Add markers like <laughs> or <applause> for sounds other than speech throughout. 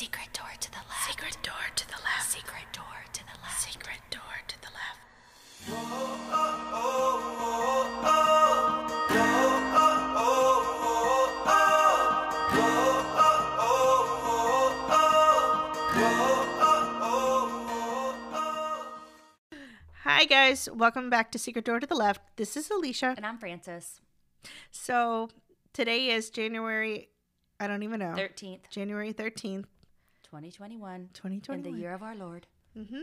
Secret door to the left. Secret door to the left. Secret door to the left. Secret door to the left. Hi guys, welcome back to Secret Door to the Left. This is Alicia. And I'm Frances. So today is January, I don't even know, 13th, January 13th, 2021. 2021. In the year of our Lord. Mm-hmm.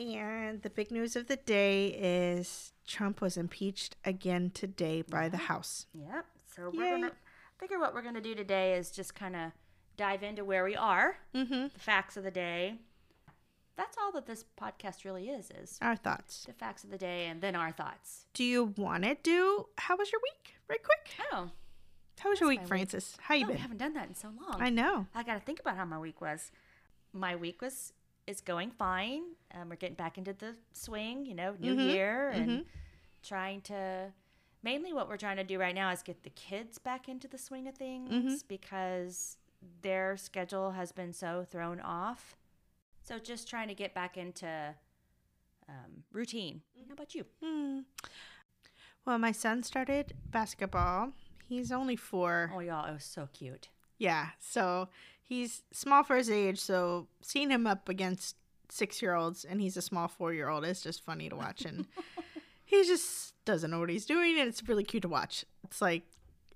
And the big news of the day is Trump was impeached again today by the House. Yep. So we're going to figure what we're going to do today is just kind of dive into where we are, Mm-hmm. the facts of the day. That's all that this podcast really is, is Our thoughts. the facts of the day and then our thoughts. Do you want to do, how was your week? Right quick. Oh, How was your week, my week. Frances? How you no, we been? haven't done that in so long. I know. I got to think about how my week was. My week was is going fine. Um, we're getting back into the swing, you know, new Mhm, year, and mhm. trying to. Mainly, what we're trying to do right now is get the kids back into the swing of things Mm-hmm. because their schedule has been so thrown off. So, just trying to get back into um, routine. How about you? Hmm. Well, my son started basketball. He's only four. Oh, y'all, it was so cute. Yeah, so he's small for his age. So seeing him up against six year olds and he's a small four year old is just funny to watch. And <laughs> he just doesn't know what he's doing. And it's really cute to watch. It's like,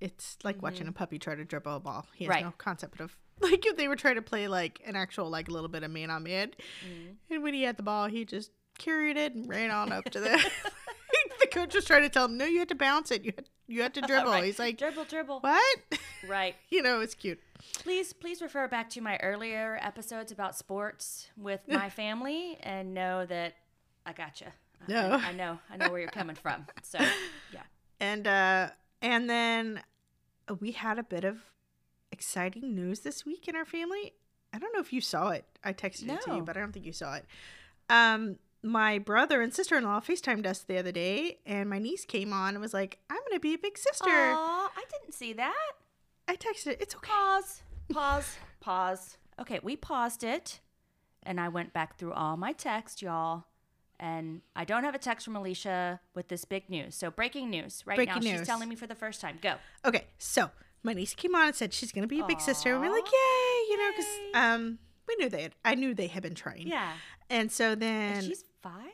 it's like mm-hmm. watching a puppy try to dribble a ball. He has Right. no concept of <laughs> like if they were trying to play like an actual like a little bit of man on man. And when he had the ball, he just carried it and ran on up to the. <laughs> the coach was trying to tell him, "No, you had to bounce it. You had, you had to <laughs> dribble." Right. He's like, dribble, dribble. "What?" Right. <laughs> you know, it's cute. Please, please refer back to my earlier episodes about sports with my <laughs> family and know that I gotcha. I- No. I, I know, I know where you're coming from. So, yeah. and uh and then we had a bit of exciting news this week in our family i don't know if you saw it i texted it to you but i don't think you saw it um my brother and sister-in-law facetimed us the other day and my niece came on and was like i'm gonna be a big sister Aw, I didn't see that. i texted it. it's okay Pause, <laughs> pause, pause. Okay, we paused it, and I went back through all my text, y'all. And I don't have a text from Alicia with this big news. So, breaking news right now. Breaking She's telling me for the first time. Go. okay so my niece came on and said she's gonna be a big sister and we're like yay you know because um we knew they had i knew they had been trying Yeah. and so then And she's five?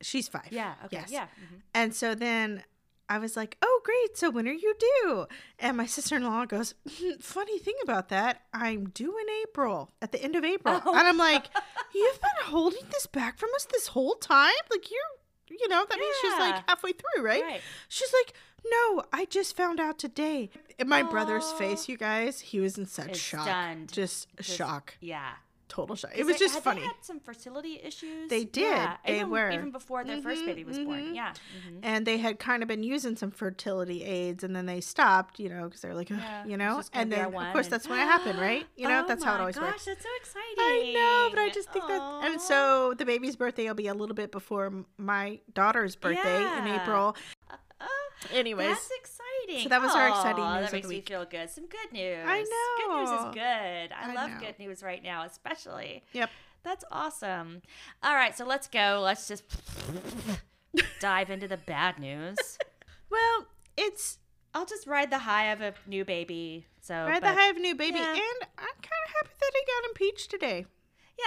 she's five Yeah. Okay. Yes. Yeah. mhm. And so then I was like, oh, great. So when are you due? And my <laughs> sister in law goes, funny thing about that, I'm due in April, at the end of April. <laughs> Oh. And I'm like, you've been holding this back from us this whole time? Like, you're, you know, that means she's like halfway through, right? Right. She's like, no, I just found out today. In my brother's face, you guys, he was in such Is shock. stunned. Just, Just- shock. Yeah. Total shock. It was they- just funny. They had some fertility issues. They did. Yeah, They even, were. even before their first Mhm, baby was born. mhm. Yeah. mhm. and they had kind of been using some fertility aids and then they stopped you know because they're like Yeah, you know and then of course and- that's when it happened right <gasps> you know Oh that's how it my always gosh, works That's so exciting. i know but i just think that and so the baby's birthday will be a little bit before my daughter's birthday in Yeah. april Uh, anyways that's exciting. So that was our exciting news That of the makes me feel good. Some good news. I know. Good news is good. I, I love know. good news right now, especially. yep That's awesome. All right, so let's go. Let's just dive into the bad news. <laughs> well it's I'll just ride the high of a new baby. So right but- the high of a new baby yeah. and i'm kind of happy that he got impeached today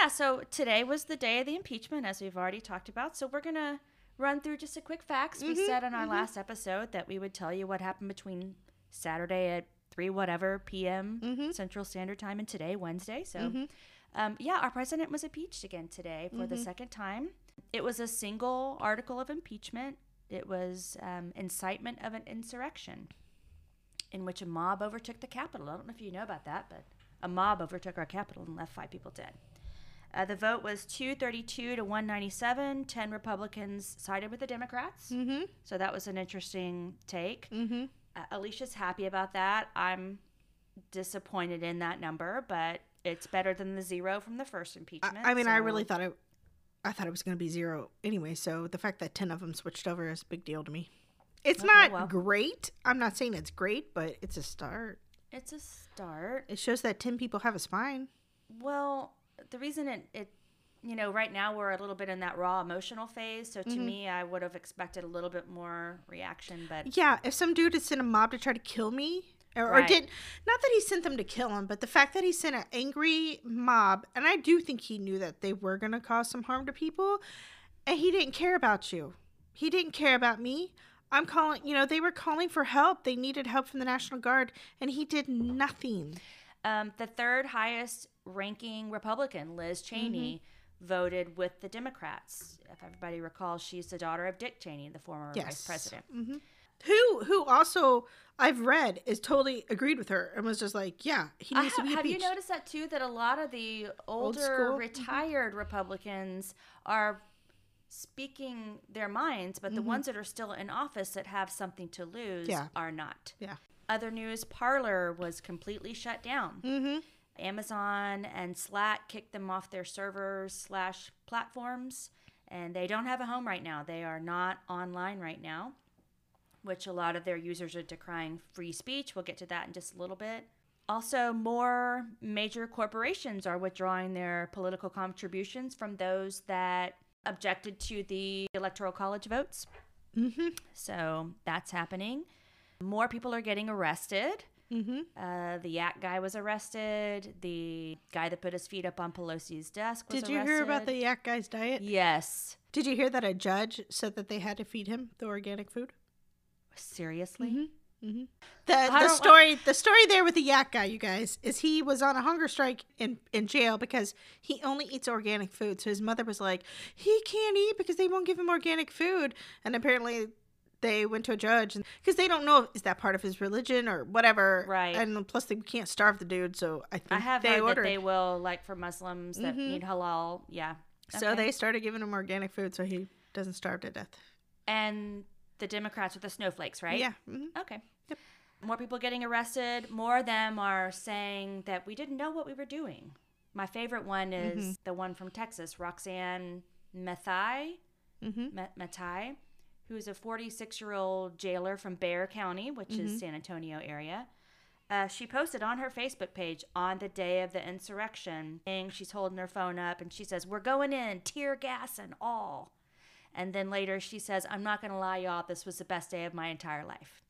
Yeah, so today was the day of the impeachment, as we've already talked about. So we're going to run through just a quick facts. We Mhm, said in our last episode that we would tell you what happened between Saturday at 3 whatever p.m. Mhm. Central Standard Time and today, Wednesday. So, Mhm. um, yeah, our president was impeached again today for the second time. It was a single article of impeachment. It was um, incitement of an insurrection in which a mob overtook the Capitol. I don't know if you know about that, but a mob overtook our Capitol and left five people dead. Uh, the vote was 232 to 197. 10 Republicans sided with the Democrats. mm-hmm So that was an interesting take. mm-hmm Uh, Alicia's happy about that. I'm disappointed in that number, but it's better than the zero from the first impeachment. I, I mean i really thought it i thought it was going to be zero anyway so the fact that 10 of them switched over is a big deal to me it's Okay, not well. great i'm not saying it's great but it's a start it's a start. it shows that 10 people have a spine Well, the reason it, it, you know, right now we're a little bit in that raw emotional phase. So to Mm-hmm. me, I would have expected a little bit more reaction, but Yeah, if some dude had sent a mob to try to kill me, or, or did not that he sent them to kill him, but the fact that he sent an angry mob, and I do think he knew that they were going to cause some harm to people, and he didn't care about you. He didn't care about me. I'm calling, you know, they were calling for help. They needed help from the National Guard, and he did nothing. um, the third highest ranking Republican, Liz Cheney, Mm-hmm. voted with the Democrats. If everybody recalls, she's the daughter of Dick Cheney, the former Yes. vice president. Who, who also I've read is totally agreed with her and was just like, yeah, he needs have, to be have you noticed that too? That a lot of the older, school? Mhm. retired Republicans are speaking their minds, but the ones that are still in office that have something to lose Mm-hmm. Yeah. are not. Yeah. Other news: Parler was completely shut down. Amazon and Slack kicked them off their servers slash platforms, and they don't have a home right now. They are not online right now, which a lot of their users are decrying free speech. We'll get to that in just a little bit. Also, more major corporations are withdrawing their political contributions from those that objected to the electoral college votes. Mm-hmm. So that's happening. More people are getting arrested. Mm-hmm. Uh, the Yak guy was arrested. The guy that put his feet up on Pelosi's desk was Did you hear about the yak guy's diet? Yes. Did you hear that a judge said that they had to feed him the organic food? Seriously? Mm-hmm. The I the don't wa- story the story there with the yak guy, you guys, is he was on a hunger strike in in jail because he only eats organic food. So his mother was like, he can't eat because they won't give him organic food, and apparently. They went to a judge because they don't know if is that part of his religion or whatever. Right. And plus, they can't starve the dude. So I think I have they heard ordered. that they will, like for Muslims that Mhm. need halal. Yeah. So Okay. they started giving him organic food so he doesn't starve to death. And the Democrats with the snowflakes, right? Yeah. mhm. Okay. Yep. More people getting arrested. More of them are saying that we didn't know what we were doing. My favorite one is Mm-hmm. the one from Texas, Roxanne Mathai. Mhm. Ma- Matai, who is a 46 year old jailer from Bexar County, which Mm-hmm. is San Antonio area. Uh, she posted on her Facebook page on the day of the insurrection, saying she's holding her phone up and she says, We're going in, tear gas and all. And then later she says, I'm not going to lie, y'all, this was the best day of my entire life.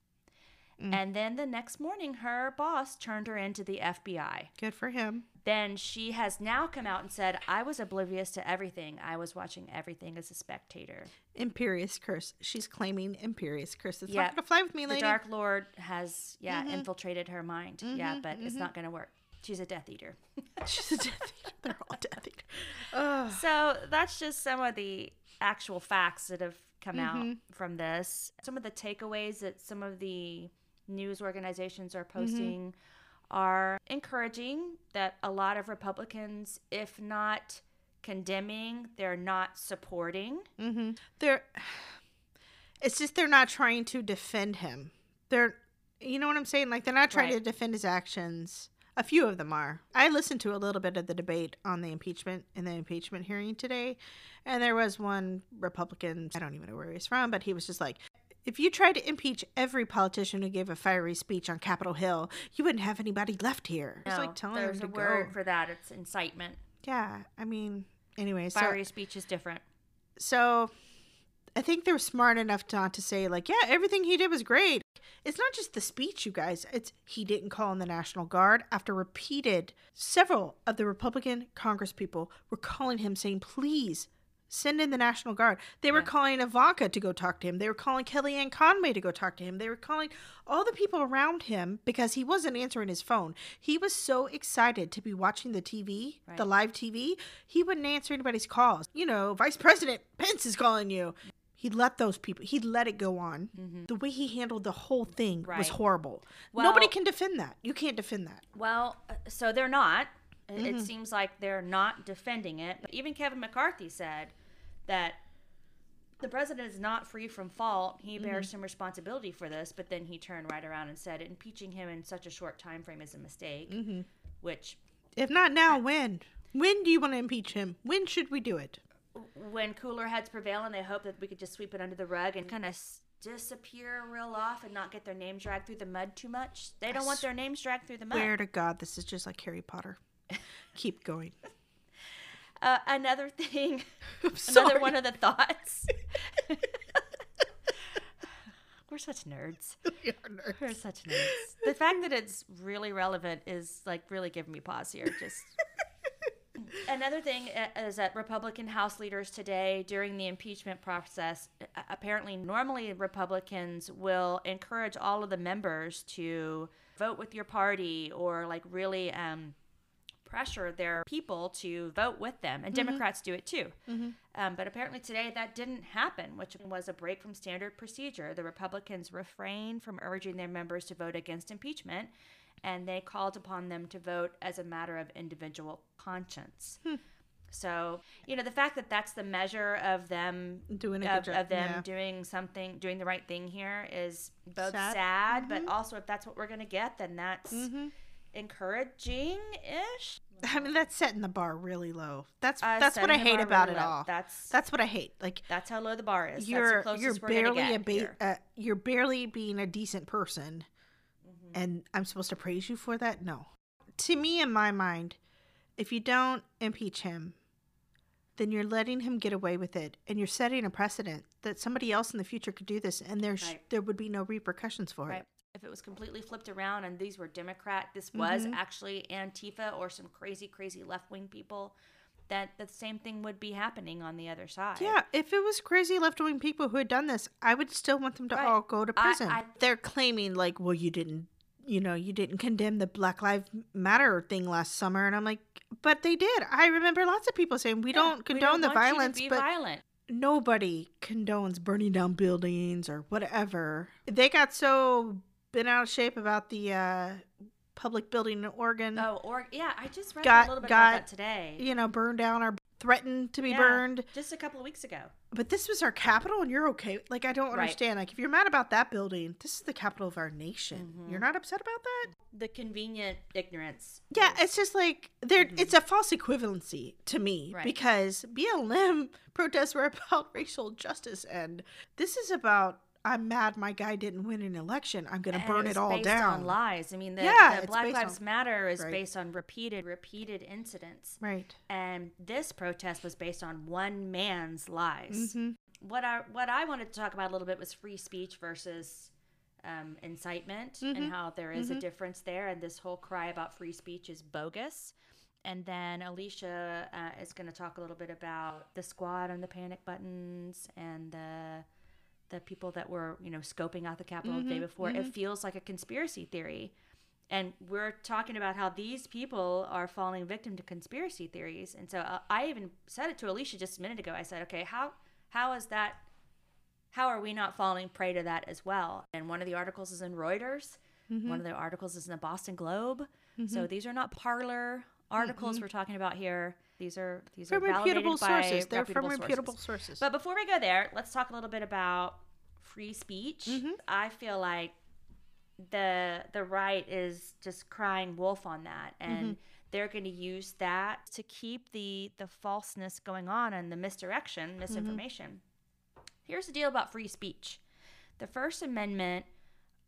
Mm. And then the next morning, her boss turned her into the FBI. Good for him. Then she has now come out and said, I was oblivious to everything. I was watching everything as a spectator. Imperius curse. She's claiming imperious curse. It's Yeah. not gonna fly with me, the. Dark Lord has, yeah, Mm-hmm. infiltrated her mind. Yeah, but it's not going to work. She's a Death Eater. <laughs> She's a Death Eater. <laughs> They're all Death Eater. Ugh. <sighs> so that's just some of the actual facts that have come Mm-hmm. out from this. Some of the takeaways that some of the news organizations are Mm-hmm. posting are encouraging that a lot of Republicans, if not condemning, they're not supporting. Mm-hmm. They're. It's just they're not trying to defend him. They're, you know what I'm saying? Like they're not trying to defend his actions. A few of them are. I listened to a little bit of the debate on the impeachment in the impeachment hearing today, and there was one Republican. I don't even know where he's from, but he was just like, if you tried to impeach every politician who gave a fiery speech on Capitol Hill, you wouldn't have anybody left here. It's No, like telling there's a to word go. for that. It's incitement. Yeah, I mean, anyway, so Fiery speech is different. so I think they were smart enough not to say like, yeah, everything he did was great. It's not just the speech, you guys. It's he didn't call in the National Guard after repeated several of the Republican Congress people were calling him saying, "Please send in the National Guard." They were Yeah. calling Ivanka to go talk to him. They were calling Kellyanne Conway to go talk to him. They were calling all the people around him because he wasn't answering his phone. He was so excited to be watching the TV, the live TV, he wouldn't answer anybody's calls. You know, Vice President Pence is calling you. He let those people, he let it go on. The way he handled the whole thing was Mm-hmm. Horrible. Well- Nobody can defend that. You can't defend that. Well, uh, so they're not. It- Mm-hmm. It seems like they're not defending it. But even Kevin McCarthy said that the president is not free from fault. He Mm-hmm. bears some responsibility for this, but then he turned right around and said impeaching him in such a short time frame is a mistake, Mm-hmm. which If not now, when? When do you want to impeach him? When should we do it? when cooler heads prevail and they hope that we could just sweep it under the rug and kind of disappear real off and not get their names dragged through the mud too much. They don't want their names dragged through the mud. Swear to God, this is just like Harry Potter. <laughs> Keep going. Uh, another thing, <laughs> another one of the thoughts. <laughs> We're such nerds. <laughs> We are nerds. We're such nerds. The fact that it's really relevant is like really giving me pause here. Just another thing uh, is that Republican House leaders today during the impeachment process, apparently, normally Republicans will encourage all of the members to vote with your party or like really um, pressure their people to vote with them, and Democrats do it too. Um, but apparently today that didn't happen, which was a break from standard procedure. The Republicans refrained from urging their members to vote against impeachment, and they called upon them to vote as a matter of individual conscience. So, you know, the fact that that's the measure of them Doing of, of them yeah. doing something, doing the right thing here is both Sad. sad, but also if that's what we're going to get, then that's Mm-hmm. Encouraging ish. I mean, that's setting the bar really low. That's Uh, that's what I hate about really it low. all. That's That's what I hate. Like that's how low the bar is. you're that's the closest you're barely a ba- uh, you're barely being a decent person, Mm-hmm. and I'm supposed to praise you for that? No. To me, in my mind, if you don't impeach him, then you're letting him get away with it, and you're setting a precedent that somebody else in the future could do this, and there's Right. there would be no repercussions for Right. it. If it was completely flipped around and these were Democrat, this was Mm-hmm. actually Antifa or some crazy, crazy left wing people, that the same thing would be happening on the other side. Yeah, if it was crazy left wing people who had done this, I would still want them to Right. all go to prison. I- They're claiming like, well, you didn't, you know, you didn't condemn the Black Lives Matter thing last summer, and I'm like, but they did. I remember lots of people saying we Yeah, don't we condone the want you to violence, but violent. nobody condones burning down buildings or whatever. They got so bent out of shape about the uh, public building in Oregon, Oh, or yeah, I just read Got- a little bit got- about that today. you know, burned down or threatened to be Yeah, burned. just a couple of weeks ago. But this was our capital, and you're okay. Like I don't Right. understand. Like if you're mad about that building, this is the capital of our nation. Mm-hmm. You're not upset about that? The convenient ignorance. Yeah, is- it's just like there. It's a false equivalency to me Mm-hmm. Right. because BLM <laughs> protests were about <laughs> racial justice, and this is about I'm mad my guy didn't win an election. I'm gonna burn was it all based down. on lies. I mean, the, Yeah, the Black Lives on- Matter is Right. based on repeated, repeated incidents. Right. and this protest was based on one man's lies. Mhm. What I what I wanted to talk about a little bit was free speech versus um, incitement, Mm-hmm. and how there is a difference there, and this whole cry about free speech is bogus. And then Alicia uh, is going to talk a little bit about the squad and the panic buttons and the the people that were you know scoping out the Capitol the day Mm-hmm. before. It feels like a conspiracy theory. And we're talking about how these people are falling victim to conspiracy theories. And so uh, I even said it to Alicia just a minute ago. I said, okay, how how is that? How are we not falling prey to that as well? And one of the articles is in Reuters. Mm-hmm. One of the articles is in the Boston Globe. So these are not parler articles we're talking about here. These are these Mm-hmm. From are reputable sources. They're from reputable sources. sources. But before we go there, let's talk a little bit about free speech. Mm-hmm. I feel like the the right is just crying wolf on that and Mm-hmm. they're going to use that to keep the the falseness going on and the misdirection, Mm-hmm. misinformation. Here's the deal about free speech. The First Amendment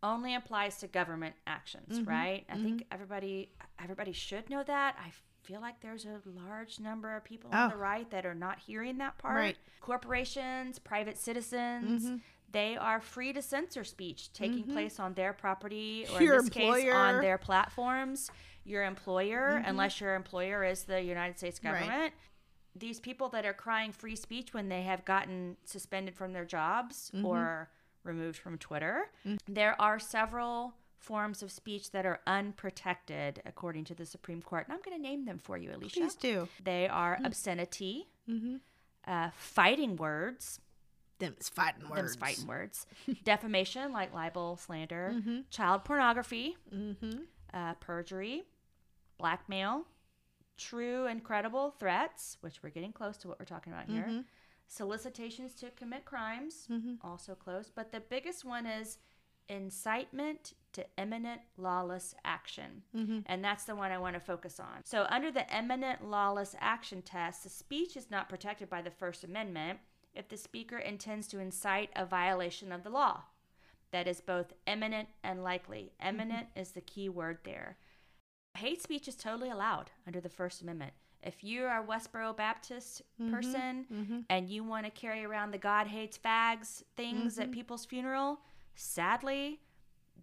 only applies to government actions, Mm-hmm. right? I think everybody everybody should know that. I feel like there's a large number of people on Oh. the right that are not hearing that part. Right. Corporations, private citizens, Mm-hmm. they are free to censor speech taking place on their property or Your in this case on their platforms. Your employer, unless your employer is the United States Mm-hmm. Right. government. These people that are crying free speech when they have gotten suspended from their jobs Mm-hmm. or removed from Twitter. There are several forms of speech that are unprotected according to the Supreme Court. And I'm going to name them for you, Alicia. Please do. They are obscenity, Mm-hmm. uh, fighting words, Them's fighting words. them's fighting words, defamation like libel, slander, Mm-hmm. child pornography, Mm-hmm. uh, perjury, blackmail, true and credible threats, which we're getting close to what we're talking about here, Mm-hmm. solicitations to commit crimes, Mhm. also close. But the biggest one is incitement to imminent lawless action. Mm-hmm. And that's the one I want to focus on. So, under the imminent lawless action test, the speech is not protected by the First Amendment if the speaker intends to incite a violation of the law. That is both imminent and likely. Mm-hmm. Imminent is the key word there. Hate speech is totally allowed under the First Amendment. If you are a Westboro Baptist mm-hmm. person mm-hmm. and you want to carry around the God hates fags things at people's funeral, sadly,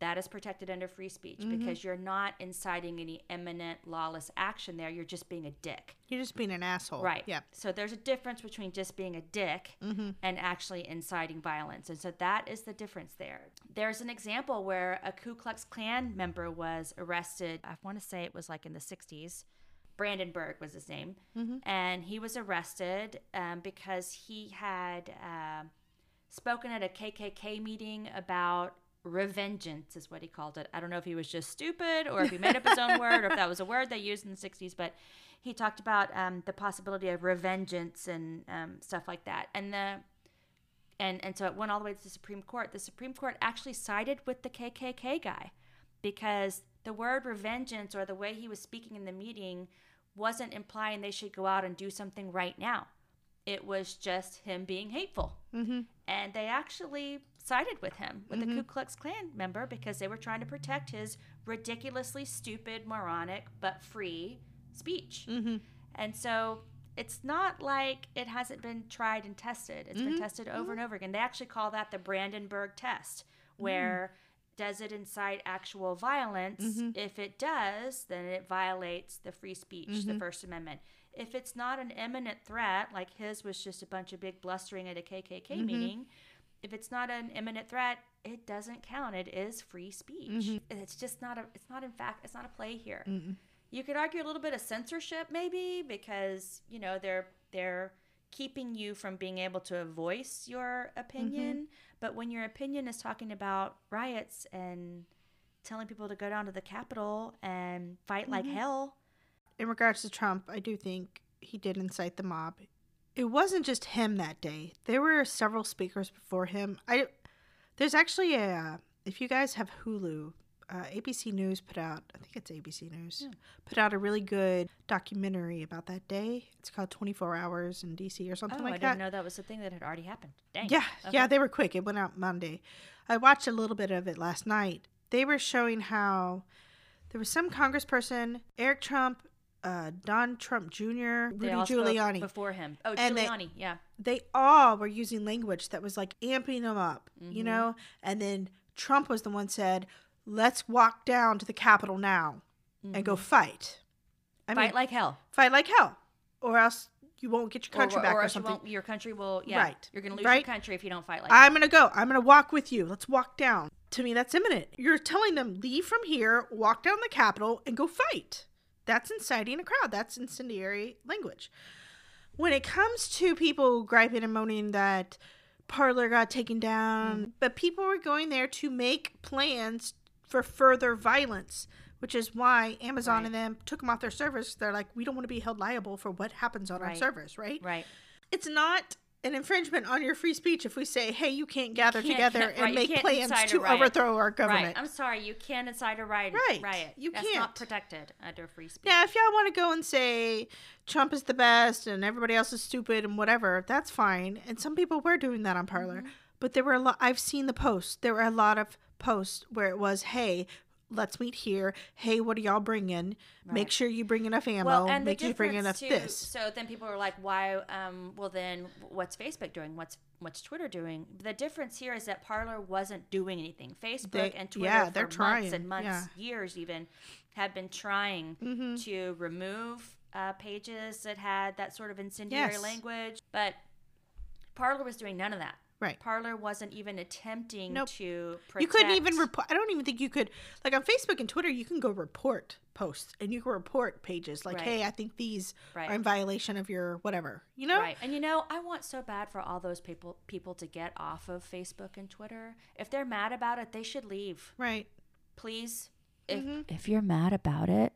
that is protected under free speech because you're not inciting any imminent lawless action there. You're just being a dick. You're just being an asshole. Right. Yeah. So there's a difference between just being a dick and actually inciting violence. And so that is the difference there. There's an example where a Ku Klux Klan member was arrested. I want to say it was like in the 60s. Brandenburg was his name. And he was arrested um, because he had uh, spoken at a KKK meeting about revengeance, is what he called it. I don't know if he was just stupid or if he made up his own word or if that was a word they used in the 60s, but he talked about um, the possibility of revengeance and um, stuff like that. And the and and so it went all the way to the Supreme Court. The Supreme Court actually sided with the KKK guy because the word revengeance or the way he was speaking in the meeting wasn't implying they should go out and do something right now. It was just him being hateful. Mm-hmm. And they actually sided with him, with the mm-hmm. Ku Klux Klan member, because they were trying to protect his ridiculously stupid, moronic, but free speech. Mm-hmm. And so it's not like it hasn't been tried and tested. It's been mm-hmm. tested over and over again. They actually call that the Brandenburg test, mm. where does it incite actual violence? Mm-hmm. If it does, then it violates the free speech, the First Amendment. If it's not an imminent threat, like his was just a bunch of big blustering at a KKK meeting, if it's not an imminent threat, it doesn't count. It is free speech. Mm-hmm. It's just not a. It's not in fact. It's not a play here. You could argue a little bit of censorship, maybe, because you know they're they're keeping you from being able to voice your opinion. Mm-hmm. But when your opinion is talking about riots and telling people to go down to the Capitol and fight like mm-hmm. hell, In regards to Trump, I do think he did incite the mob. It wasn't just him that day. There were several speakers before him. I there's actually a uh, if you guys have Hulu, uh, ABC News put out, I think it's ABC News, put out a really good documentary about that day. It's called 24 Hours in DC or something like that. oh, I didn't that. know that was a thing that had already happened. Dang. Yeah, Okay. yeah, they were quick. It went out Monday. I watched a little bit of it last night. They were showing how there was some congressperson, Eric Trump, uh, Don Trump Jr., Rudy They Giuliani. before him. Oh, And they- Giuliani. yeah. They all were using language that was like amping them up, Mm-hmm. you know? And then Trump was the one said, let's walk down to the Capitol now and go fight. I Mm-hmm. Fight mean, like hell. fight like hell, or else you won't get your country or, back or or, else you something. won't, your country will. Yeah. Right. You're gonna lose Right. your country if you don't fight like. I'm gonna go. I'm gonna walk with you. Let's walk down. To me, that's imminent. You're telling them leave from here, walk down the Capitol, and go fight. That's inciting a crowd. That's incendiary language. When it comes to people griping and moaning that Parler got taken down, mm-hmm. but people were going there to make plans for further violence, which is why Amazon Right. and them took them off their servers. They're like, we don't want to be held liable for what happens on our Right. servers, right? Right. it's not an infringement on your free speech if we say, "Hey, you can't gather can't- together can't- and right, you make plans to overthrow our Right. government." I'm sorry. You can't incite a riot. Right. Riot. You That's can't. not protected under free speech. Yeah, if y'all want to go and say Trump is the best and everybody else is stupid and whatever, that's fine. And some people were doing that on Parler, Mm-hmm. but there were a lot. I've seen the posts. There were a lot of posts where it was, "Hey." Let's meet here. Hey, what are y'all bringing? Make sure you bring enough ammo. Well, and Make sure you bring enough too. this. So then people are like, "Why? Um, well, then what's Facebook doing? What's what's Twitter doing?" The difference here is that Parler wasn't doing anything. Facebook They- and Twitter yeah, for they're months trying, and months, yeah. years even, have been trying Mm-hmm. to remove uh, pages that had that sort of incendiary Yes. language, but Parler was doing none of that. Right. Parler wasn't even attempting Nope. to protect. You couldn't even report. I don't even think you could. Like on Facebook and Twitter, you can go report posts and you can report pages. Like, Right. hey, I think these Right. are in violation of your whatever. You know? Right. And you know, I want so bad for all those people people to get off of Facebook and Twitter. If they're mad about it, they should leave. Right. Please. If Mm-hmm. if you're mad about it,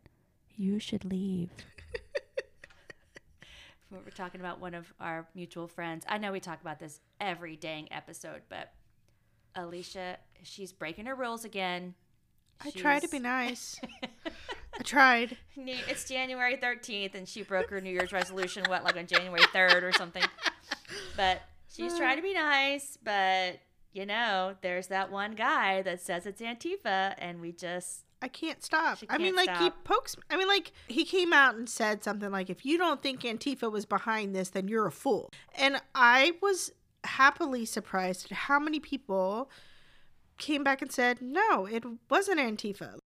you should leave. <laughs> We're talking about one of our mutual friends. I know we talk about this every dang episode, but Alicia, she's breaking her rules again. I try to be nice. <laughs> I tried. It's January 13th, and she broke her New Year's resolution, what, like on January 3rd or something. But she's uh. trying to be nice, but you know, there's that one guy that says it's Antifa, and we just I can't stop. She I mean, can't like he pokes. I mean, like he came out and said something like, "If you don't think Antifa was behind this, then you're a fool." And I was happily surprised at how many people came back and said, "No, it wasn't Antifa."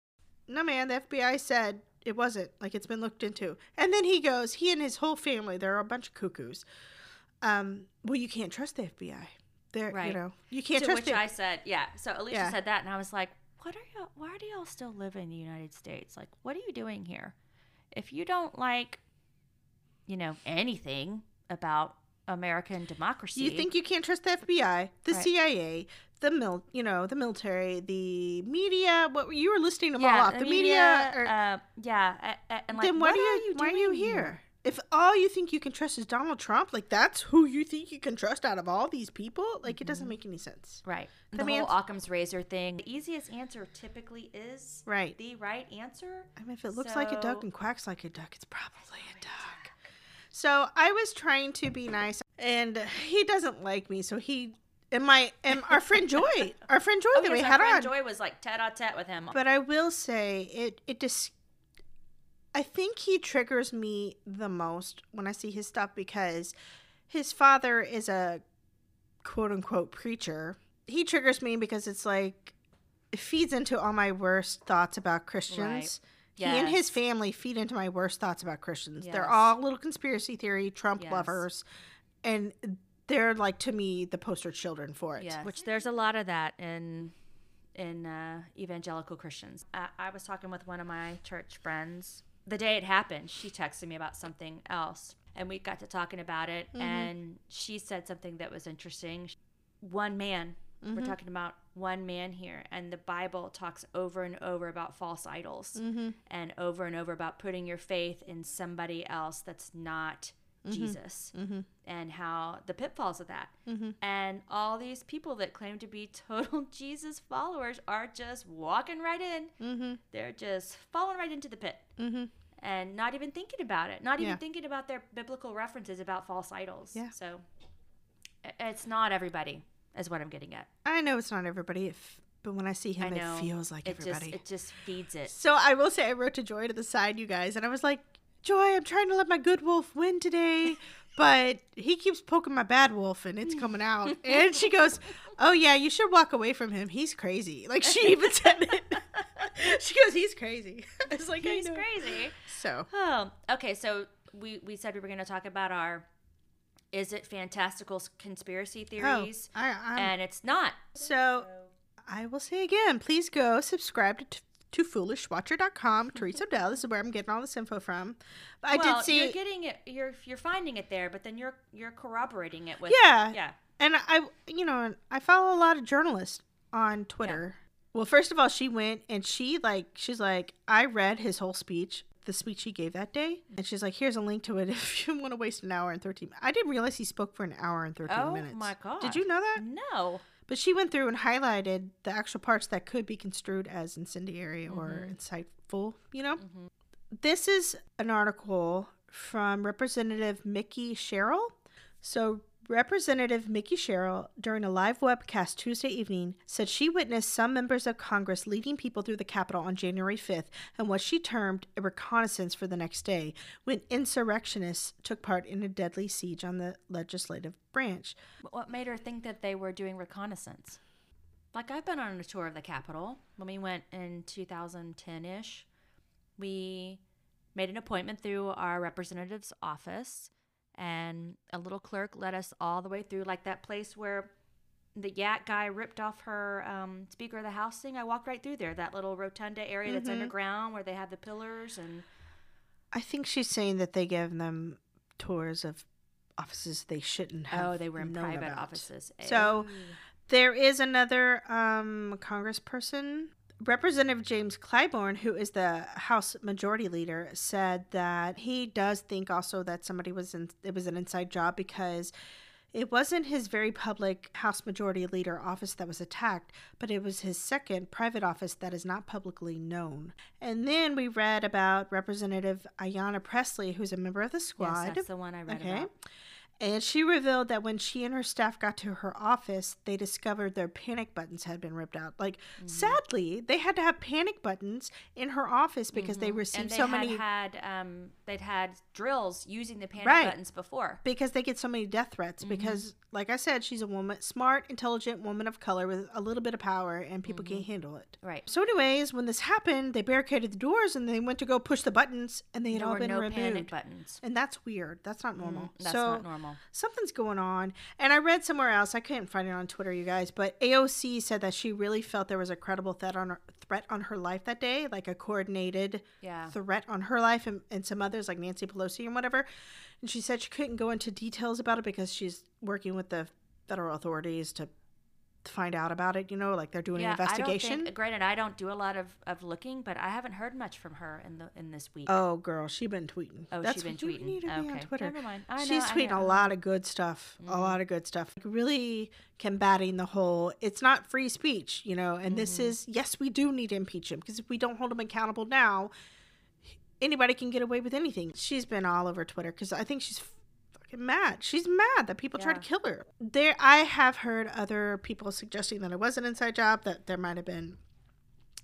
No, man, the FBI said it wasn't. Like it's been looked into. And then he goes, he and his whole family, they're a bunch of cuckoos. Um, well, you can't trust the FBI. They're, you know, you can't to trust which it. I said, yeah. So Alicia Yeah. said that, and I was like, "What are y'all? Why do y'all still live in the United States? Like, what are you doing here? If you don't like, you know, anything about American democracy, You think you can't trust the FBI, the Right. CIA, the mil, you know, the military, the media? What you were listing them all yeah, off? The, media. or, uh, yeah, and like, then why what do you, are you why are you here? If all you think you can trust is Donald Trump, like that's who you think you can trust out of all these people, like it doesn't Mm-hmm. make any sense. Right. The The, whole Occam's razor thing. The easiest answer typically is Right. the right answer. I mean, if it looks like a duck and quacks like a duck, it's probably a duck. So I was trying to be nice, and he doesn't like me. So he and my and our friend <laughs> Joy, our friend Joy Oh, that yes, we our had friend on. Joy was like tete-a-tete with him. But I will say it it just I think he triggers me the most when I see his stuff because his father is a quote unquote preacher. He triggers me because it's like it feeds into all my worst thoughts about Christians. He and his family feed into my worst thoughts about Christians. They're all little conspiracy theory Trump Yes. lovers and they're like to me the poster children for it. Yeah, which there's a lot of that in in uh, evangelical Christians. I, I was talking with one of my church friends the day it happened. She texted me about something else, and we got to talking about it. Mm-hmm. And she said something that was interesting. One man. We're mm-hmm. talking about one man here, and the Bible talks over and over about false idols, mm-hmm. and over and over about putting your faith in somebody else that's not Jesus, and how the pitfalls of that. And all these people that claim to be total <laughs> Jesus followers are just walking right in. Mm-hmm. They're just falling right into the pit Mm-hmm. And not even thinking about it, not even Yeah. thinking about their biblical references about false idols. Yeah. So it's not everybody, is what I'm getting at. I know it's not everybody, if, but when I see him, I it feels like it everybody. just it just feeds it. so I will say, I wrote to Joy to the side, you guys, and I was like, Joy, I'm trying to let my good wolf win today, <laughs> but he keeps poking my bad wolf, and it's coming out. <laughs> and she goes, Oh yeah, you should walk away from him. He's crazy. Like she even said it. <laughs> she goes, He's crazy. <laughs> it's like, He's crazy. So Oh, okay. So we we said we were going to talk about our is it fantastical conspiracy oh, theories, I, I'm, and it's not. so I will say again, please go subscribe to. To foolishwatcher.com, <laughs> Teresa Dell. This is where I'm getting all this info from. But I well, did see you're getting it. You're you're finding it there, but then you're you're corroborating it with Yeah. yeah. And I, you know, I follow a lot of journalists on Twitter. Well, first of all, she went and she like she's like, I read his whole speech, the speech he gave that day, and she's like, here's a link to it <laughs> if you want to waste an hour and thirteen. I didn't realize he spoke for an hour and thirteen Oh minutes. Oh my god! Did you know that? No. But she went through and highlighted the actual parts that could be construed as incendiary or mm-hmm. insightful. You know, mm-hmm. this is an article from Representative Mikie Sherrill. So, Representative Mikie Sherrill, during a live webcast Tuesday evening, said she witnessed some members of Congress leading people through the Capitol on January 5th and what she termed a reconnaissance for the next day when insurrectionists took part in a deadly siege on the legislative branch. What made her think that they were doing reconnaissance? Like I've been on a tour of the Capitol when we went in 2010 ish. We made an appointment through our representative's office, and a little clerk led us all the way through, like that place where the Yak guy ripped off her um, Speaker of the House thing. I walked right through there, that little rotunda area that's underground where they have the pillars and. I think she's saying that they gave them tours of offices they shouldn't have. Oh, they were in private about. offices. So there is another um, congressperson. Representative James Clyburn, who is the House Majority Leader, said that he does think also that somebody was in, it was an inside job because it wasn't his very public House Majority Leader office that was attacked, but it was his second private office that is not publicly known. And then we read about Representative Ayanna Pressley, who's a member of the squad. yes, that's the one I read Okay. about. And she revealed that when she and her staff got to her office, they discovered their panic buttons had been ripped out. Like, Mm-hmm. sadly, they had to have panic buttons in her office because they received Mm-hmm. and they so had many. had um, they'd had drills using the panic Right. buttons before. because they get so many death threats. Mm-hmm. Because, like I said, she's a woman, smart, intelligent woman of color with a little bit of power, and people Mm-hmm. can't handle it. Right. So, anyways, when this happened, they barricaded the doors and they went to go push the buttons, and they had There all been no removed. panic buttons. And that's weird. That's not normal. Mm, That's so not normal. something's going on. And I read somewhere else. I couldn't find it on Twitter, you guys. But AOC said that she really felt there was a credible threat on her, threat on her life that day, like a coordinated Yeah. threat on her life and, and some others, like Nancy Pelosi and whatever. And she said she couldn't go into details about it because she's working with the federal authorities to find out about it. You know, like they're doing yeah, an investigation. I don't think, granted, I don't do a lot of, of looking, but I haven't heard much from her in the in this week. Oh, girl, she been tweeting. Oh, That's she been what you tweeting. need to be on Okay, Twitter. never mind. I She's know, tweeting a lot of good stuff. Mm-hmm. A lot of good stuff. Like really combating the whole. It's not free speech, you know. And this Mm-hmm. is yes, we do need to impeach him because if we don't hold him accountable now, anybody can get away with anything. She's been all over Twitter because I think she's fucking mad. She's mad that people tried to kill her. There, I have heard other people suggesting that it was an inside job. That there might have been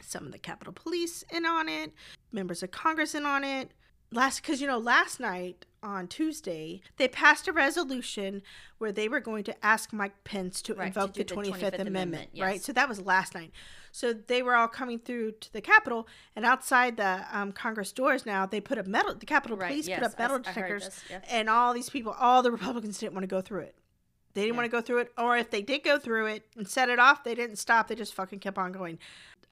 some of the Capitol Police in on it, members of Congress in on it. Last, because you know, last night on Tuesday, they passed a resolution where they were going to ask Mike Pence to Right, invoke do the the 25th, 25th Amendment, Amendment, right? So that was last night. So they were all coming through to the Capitol, and outside the um, Congress doors now, they put up metal. The Capitol Right, Police yes, put up metal I detectors, this, yeah. and all these people, all the Republicans didn't want to go through it. They didn't Yeah. want to go through it, or if they did go through it and set it off, they didn't stop. They just fucking kept on going.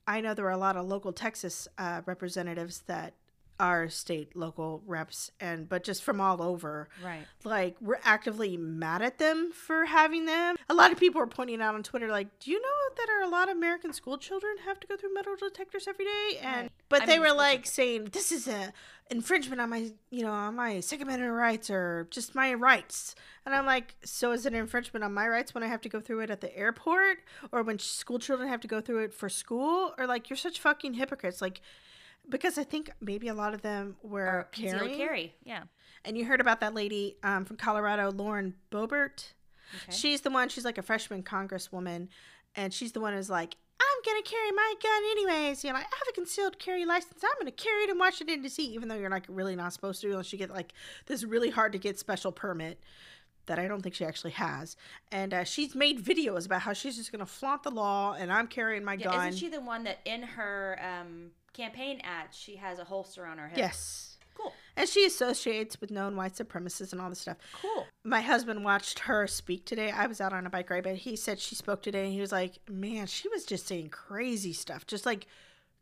I know there were a lot of local Texas uh, representatives that are state local reps, and but just from all over. Right. Like we're actively mad at them for having them. A lot of people are pointing out on Twitter, like, do you know that are a lot of American school children have to go through metal detectors every day? And Right. but I they mean, were like saying this is a infringement on my you know on my second amendment rights or just my rights and i'm like so is it an infringement on my rights when i have to go through it at the airport or when school children have to go through it for school or like you're such fucking hypocrites like because i think maybe a lot of them were carrying carry. Yeah. and you heard about that lady um, from colorado lauren boebert Okay. She's the one. She's like a freshman congresswoman, and she's the one who's like, "I'm gonna carry my gun anyways. You know, I have a concealed carry license. I'm gonna carry it in Washington D.C. Even though you're like really not supposed to, unless you get like this really hard to get special permit that I don't think she actually has. And uh, she's made videos about how she's just gonna flaunt the law, and I'm carrying my Yeah, gun. isn't she the one that in her um, campaign ad she has a holster on her hip? Yes. Cool. And she associates with known white supremacists and all this stuff. Cool. my husband watched her speak today. I was out on a bike ride, but he said she spoke today and he was like, Man, she was just saying crazy stuff, just like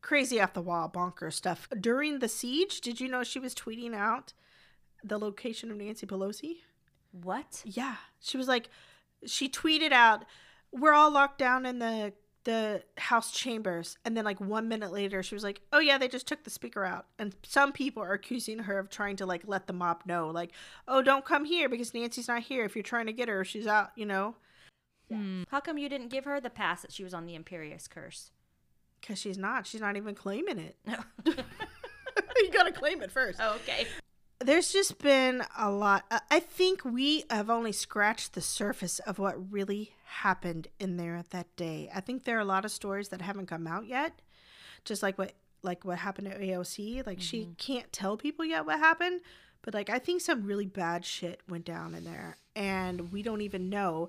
crazy off the wall, bonker stuff. During the siege, did you know she was tweeting out the location of Nancy Pelosi? What? Yeah. She was like, she tweeted out, We're all locked down in the the house chambers and then like one minute later she was like oh yeah they just took the speaker out and some people are accusing her of trying to like let the mob know like oh don't come here because nancy's not here if you're trying to get her she's out you know Hmm. How come you didn't give her the pass that she was on the Imperius curse? because she's not she's not even claiming it No. <laughs> you gotta claim it first oh, <laughs> okay. There's just been a lot I- i think we have only scratched the surface of what really happened in there that day. I think there are a lot of stories that haven't come out yet just like what like what happened at aoc like she mm-hmm. can't tell people yet what happened but like i think some really bad shit went down in there and we don't even know.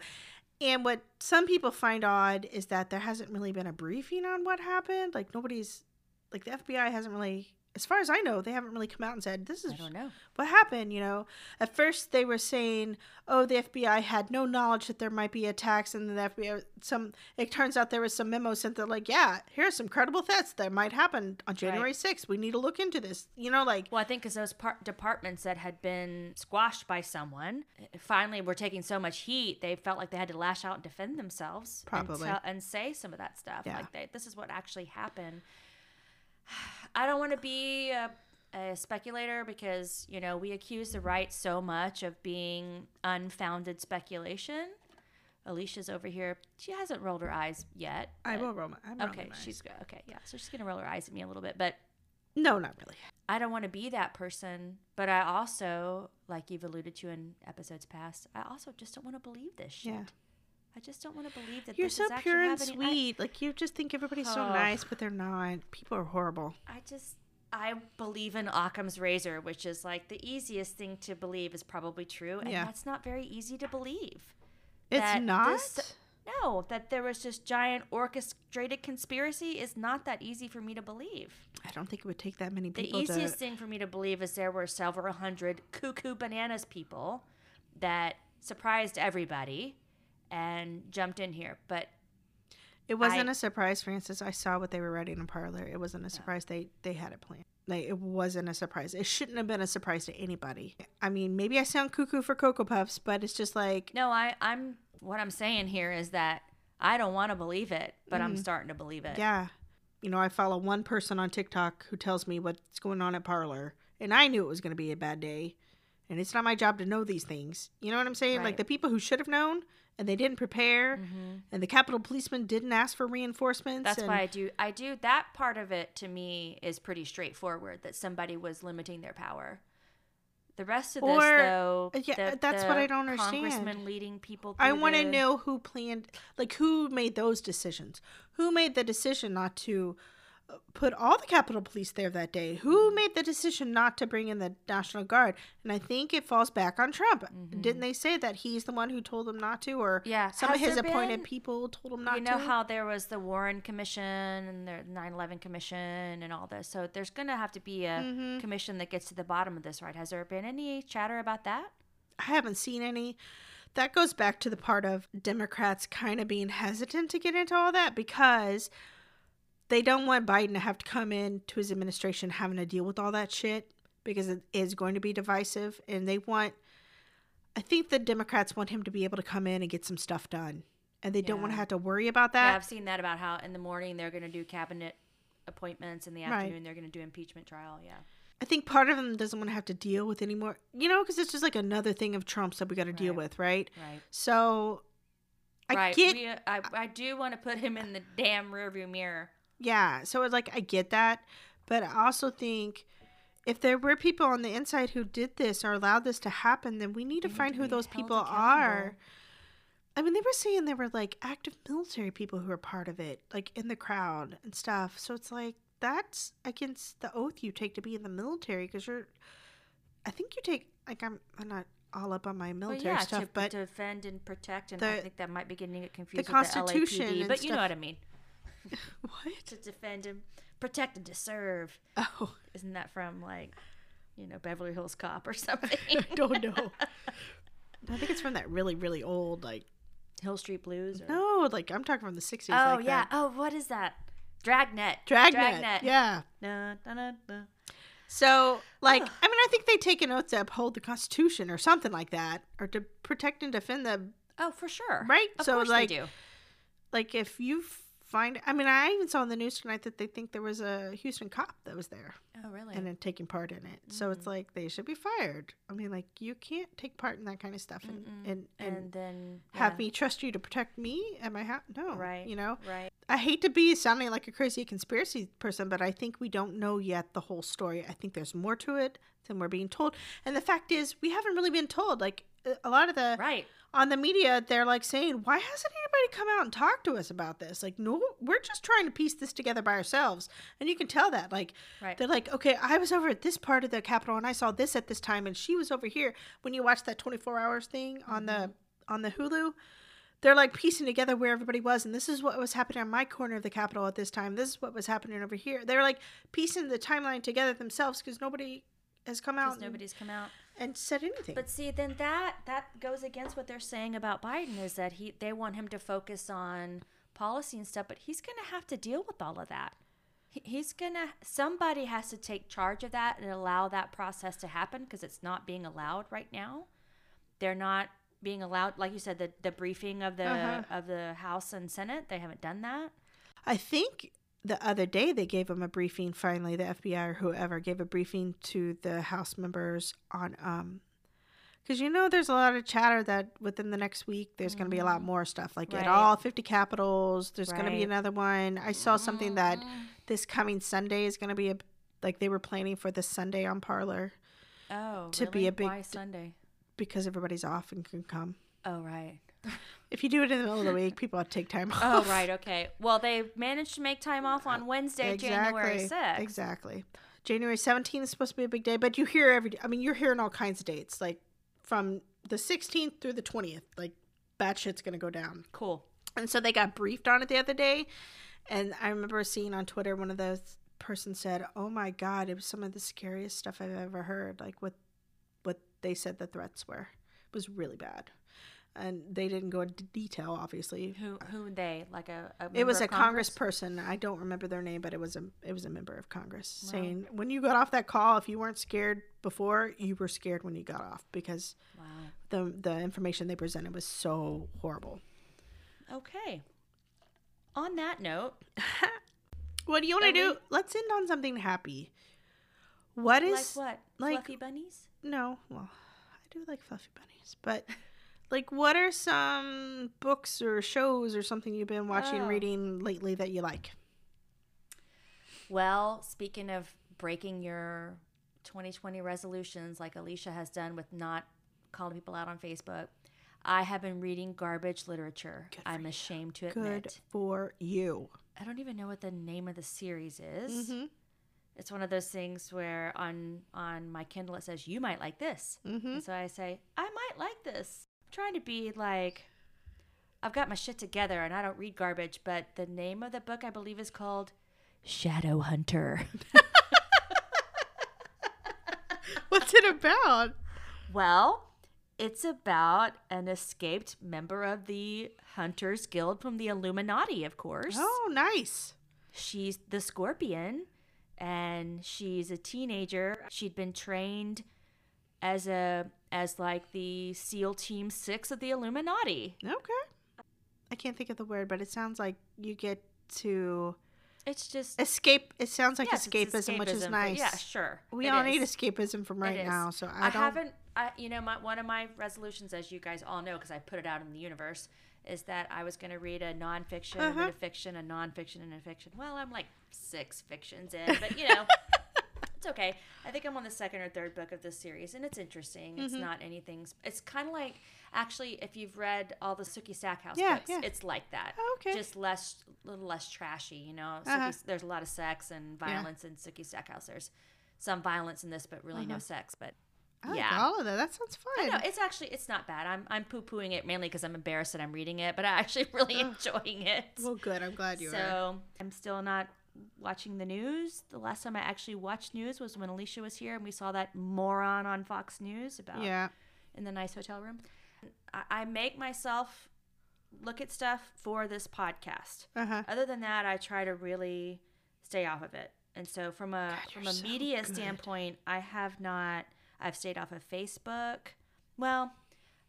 And what some people find odd is that there hasn't really been a briefing on what happened. Like nobody's like the fbi hasn't really as far as i know they haven't really come out and said this is I don't know. what happened you know at first they were saying oh the fbi had no knowledge that there might be attacks and the fbi some it turns out there was some memo sent that like yeah here's some credible threats that might happen on january 6th we need to look into this you know like Well, I think because those par- departments that had been squashed by someone eh, finally were taking so much heat, they felt like they had to lash out and defend themselves. Probably. And, tell- and say some of that stuff. Yeah. Like, they, this is what actually happened. I don't want to be a, a speculator because, you know, we accuse the right so much of being unfounded speculation. Alicia's over here. She hasn't rolled her eyes yet. i will roll my I'm Okay, my she's eyes. Okay, yeah. So she's gonna roll her eyes at me a little bit, but No, not really. I don't want to be that person, but I also, like you've alluded to in episodes past, I also just don't want to believe this shit. Yeah. I just don't want to believe that You're this so is actually pure and happening. I- sweet. like you just think everybody's so Oh. nice, but they're not. People are horrible. I just I believe in Occam's razor, which is like the easiest thing to believe is probably true, and Yeah. that's not very easy to believe. It's not. this- No, that there was this giant orchestrated conspiracy is not that easy for me to believe. I don't think it would take that many The easiest to. thing for me to believe is there were several hundred cuckoo bananas people that surprised everybody and jumped in here. But It wasn't I- a surprise, Frances. I saw what they were writing in Parler. It wasn't a surprise. They they had it planned. Like it wasn't a surprise. It shouldn't have been a surprise to anybody. I mean, maybe I sound cuckoo for Cocoa Puffs, but it's just like no, I, I'm what I'm saying here is that I don't want to believe it, but I'm starting to believe it. Mm-hmm. Yeah. You know, I follow one person on TikTok who tells me what's going on at Parler, and I knew it was going to be a bad day. And it's not my job to know these things. You know what I'm saying? Like the people who should have known and they didn't prepare, and the Capitol policeman didn't ask for reinforcements. That's and, why I do. I do that part of it. To me, is pretty straightforward. That somebody was limiting their power. The rest of this, Or- though, yeah, the- that's what I don't understand. Congressman leading people. I want to the- know who planned, like who made those decisions. Who made the decision not to uh, put all the Capitol Police there that day? Mm-hmm. Who made the decision not to bring in the National Guard? And I think it falls back on Trump. Didn't they say that he's the one who told them not to, or Mm-hmm. Yeah. some Has of his appointed been- people told him not to you know to? how there was the Warren Commission and the 9/11 Commission and all this. So there's going to have to be a Mm-hmm. commission that gets to the bottom of this, right? Has there been any chatter about that? I haven't seen any. That goes back to the part of Democrats kind of being hesitant to get into all that because they don't want Biden to have to come in to his administration having to deal with all that shit because it is going to be divisive and they want I think the Democrats want him to be able to come in and get some stuff done. And they don't want to have to worry about yeah, that. I've seen that about how in the morning they're going to do cabinet appointments, in the Right. afternoon they're going to do impeachment trial. Yeah. I think part of them doesn't want to have to deal with anymore, you know, because it's just like another thing of Trump's that we got to deal with, right? Right. So I right. get We, uh, I, I do want to put him in the damn rearview mirror. Yeah, so it's like I get that, but I also think if there were people on the inside who did this or allowed this to happen, then we need to They need find to who those people are. I mean, they were saying there were like active military people who were part of it, like in the crowd and stuff. So it's like that's against the oath you take to be in the military because you're. I think you take like I'm, I'm not all up on my Well, military yeah, stuff, to but defend and protect, and I think that might be getting it confused Constitution with the LAPD, but you know what I mean. <laughs> what? To defend and protect and to serve. Oh, Isn't that from like, you know, Beverly Hills Cop or <laughs> something? I don't know. <laughs> I think it's from that really really old like Hill Street Blues. Or... no like I'm talking from the 60s. Oh like yeah. that. Oh, what is that? Dragnet. Dragnet. Yeah. Dun, dun. So, like. I mean, I think they take an oath to uphold the Constitution or something like that, or to protect and defend the Oh, for sure. right. Of so, course like, they do. like if you find, I mean, I even saw in the news tonight that they think there was a Houston cop that was there Oh, really? and then taking part in it. So Mm. it's like they should be fired. I mean, like, you can't take part in that kind of stuff and Mm-mm. and, and, and then have me trust you to protect me at my house. No, Right. You know, right. I hate to be sounding like a crazy conspiracy person, but I think we don't know yet the whole story. I think there's more to it than we're being told. And the fact is, we haven't really been told. Like a- a lot of the Right. on the media, they're like saying, "Why hasn't come out and talk to us about this?" Like, no, we're just trying to piece this together by ourselves, and you can tell that. Like, Right. they're like, "Okay, I was over at this part of the Capitol, and I saw this at this time, and she was over here." When you watch that 24 hours thing on the mm-hmm. on the Hulu, they're like piecing together where everybody was, and this is what was happening on my corner of the Capitol at this time. This is what was happening over here. They're like piecing the timeline together themselves because nobody has come out nobody's come out. And said anything. But see, then that that goes against what they're saying about Biden is that he they want him to focus on policy and stuff, but he's going to have to deal with all of that. He, he's going to somebody has to take charge of that and allow that process to happen because it's not being allowed right now. They're not being allowed like you said the the briefing of the Uh-huh. of the House and Senate, they haven't done that. I think the other day they gave him a briefing. Finally, the FBI or whoever gave a briefing to the House members on um, because you know there's a lot of chatter that within the next week there's going to be a lot more stuff like at all 50 capitals. There's going to be another one. I saw something that Mm. this coming Sunday is going to be a Like they were planning for this Sunday on Parler Oh, To be really? a big Why Sunday? because everybody's off and can come. Oh, right. If you do it in the middle of the week, people have take time oh, off. Oh, right. Okay. Well, they managed to make time off on Wednesday, January 6th. Exactly. January 17th is supposed to be a big day, but you hear every I mean, you're hearing all kinds of dates, like from the 16th through the 20th. Like, that shit's going to go down. Cool. And so they got briefed on it the other day. And I remember seeing on Twitter one of those person said, "Oh my god, it was some of the scariest stuff I've ever heard." Like what what they said the threats were. It was really bad. And they didn't go into detail obviously. Who who they like a, a It was a Congress person. I don't remember their name, but it was a it was a member of Congress Wow. saying when you got off that call, if you weren't scared before, you were scared when you got off because Wow. the the information they presented was so horrible. Okay. On that note, <laughs> What do you want to do? we- Let's end on something happy. What is like what? like- Fluffy bunnies? no? Well, I do like fluffy bunnies, but <laughs> like, what are some books or shows or something you've been watching, Oh. reading lately that you like? Well, speaking of breaking your 2020 resolutions, like Alicia has done with not calling people out on Facebook, I have been reading garbage literature. I'm you. ashamed to Good for you. I don't even know what the name of the series is. Mm-hmm. It's one of those things where on on my Kindle it says you might like this, Mm-hmm. and so I say I might like this. Trying to be like I've got my shit together and I don't read garbage, but the name of the book I believe is called Shadow Hunter. <laughs> What's it about? well, it's about an escaped member of the Hunters Guild from the Illuminati, of course. Oh, nice. she's the scorpion and she's a teenager she'd been trained as a as like the seal team 6 of the illuminati Okay. I can't think of the word, but it sounds like you get to it's just escape. It sounds like yes, it's escapism, which is nice. yeah sure We all need escapism from right now, so I, i, don't. haven't I, you know my, one of my resolutions as you guys all know because i put it out in the universe is that i was going to read a nonfiction and Uh-huh. a fiction a nonfiction and a fiction well i'm like six fictions in but you know <laughs> It's okay. I think I'm on the second or third book of this series, and it's interesting. It's Mm-hmm. not anything. It's kind of like, actually, if you've read all the Sookie Stackhouse Yeah, books, yeah. it's like that. Oh, okay. Just less, a little less trashy, you know. Uh-huh. Sookie's- There's a lot of sex and violence in Sookie Stackhouse. There's some violence in this, but really no sex. But I like yeah. all of that. That sounds fun. no, it's actually it's not bad. I'm I'm poo pooing it mainly because I'm embarrassed that I'm reading it, but I'm actually <laughs> really enjoying it. well, good. I'm glad you are. So I'm still not watching the news. The last time I actually watched news was when Alicia was here and we saw that moron on Fox News about Yeah. in the nice hotel room. I, I make myself look at stuff for this podcast. Uh huh. Other than that, I try to really stay off of it. And so from a God, from a so media good. standpoint, I have not I've stayed off of Facebook. Well,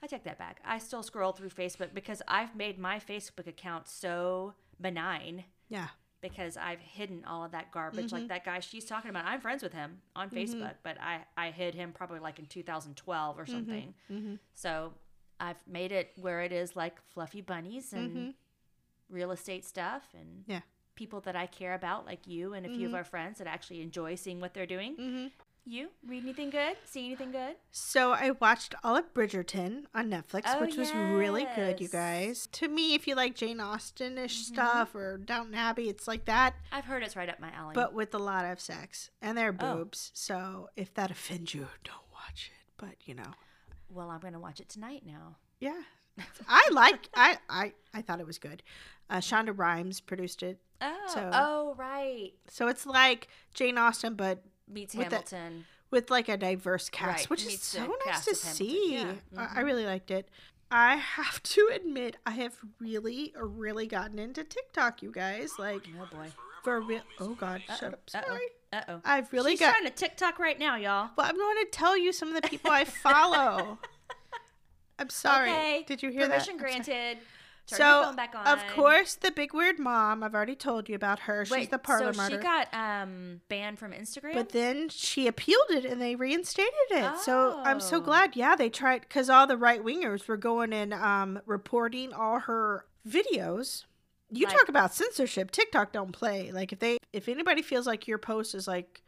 I take that back. I still scroll through Facebook because I've made my Facebook account so benign Yeah. Because I've hidden all of that garbage. Mm-hmm. Like that guy she's talking about, I'm friends with him on Facebook, but I, I hid him probably like in 2012 Mm-hmm. or something. So I've made it where it is like fluffy bunnies and real estate stuff and Mm-hmm. Yeah. people that I care about, like you and a few of our friends that actually enjoy seeing what they're doing. Mm-hmm. You read anything good? See anything good? So I watched all of Bridgerton on Netflix, Oh, which was really good, you. Mm-hmm. guys. To me, if you like Jane Austen-ish stuff or Downton Abbey, it's like that, I've heard it's right up my alley. but with a lot of sex and there are Oh. boobs. So if that offends you, don't watch it. But you know, well, I'm going to watch it tonight now. yeah, <laughs> I like. I I I thought it was good. Uh, Shonda Rhimes produced it, Oh, So- oh, right. so it's like Jane Austen, but Meets With the- Hamilton. with like a diverse cast, Right, which is meets the so nice to see. yeah, I, I really liked it. I <laughs> have to admit, I have really, really gotten into TikTok, you guys. Like, Oh boy. for real. Oh, God, shut up. Uh-oh. Sorry. Uh oh. I've really She's got. trying to TikTok right now, y'all. Well, I'm going to tell you some of the people I follow. <laughs> I'm sorry. Okay. Did you hear Permission that? Sorry. granted. Turn so, your phone back on. of course, the big weird mom. I've already told you about her. She's Wait, the parlor so she got um banned from Instagram. But then she appealed it and they reinstated it. So I'm so Oh. glad. Yeah, they tried because all the right wingers were going and um, reporting all her videos. You Like- talk about censorship. TikTok don't play. Like if they if anybody feels like your post is like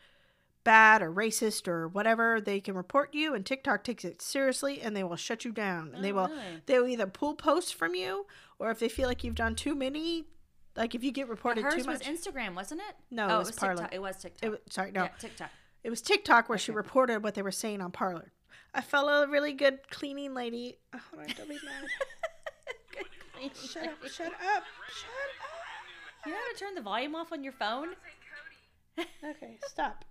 bad or racist or whatever, they can report you, and TikTok takes it seriously, and they will shut you down. And they Oh, will really? they will either pull posts from you, or if they feel like you've done too many, like if you get But reported hers too was much. Instagram, wasn't it? No, oh, it was Parler. TikTok. It was TikTok. It was, sorry, no, Yeah, TikTok. it was TikTok where she reported what they were saying on Parler. I follow a really good cleaning lady. Oh, don't be mad. <laughs> Good. Shut up! Shut up! Shut up! You know how to turn the volume off on your phone? Okay, stop.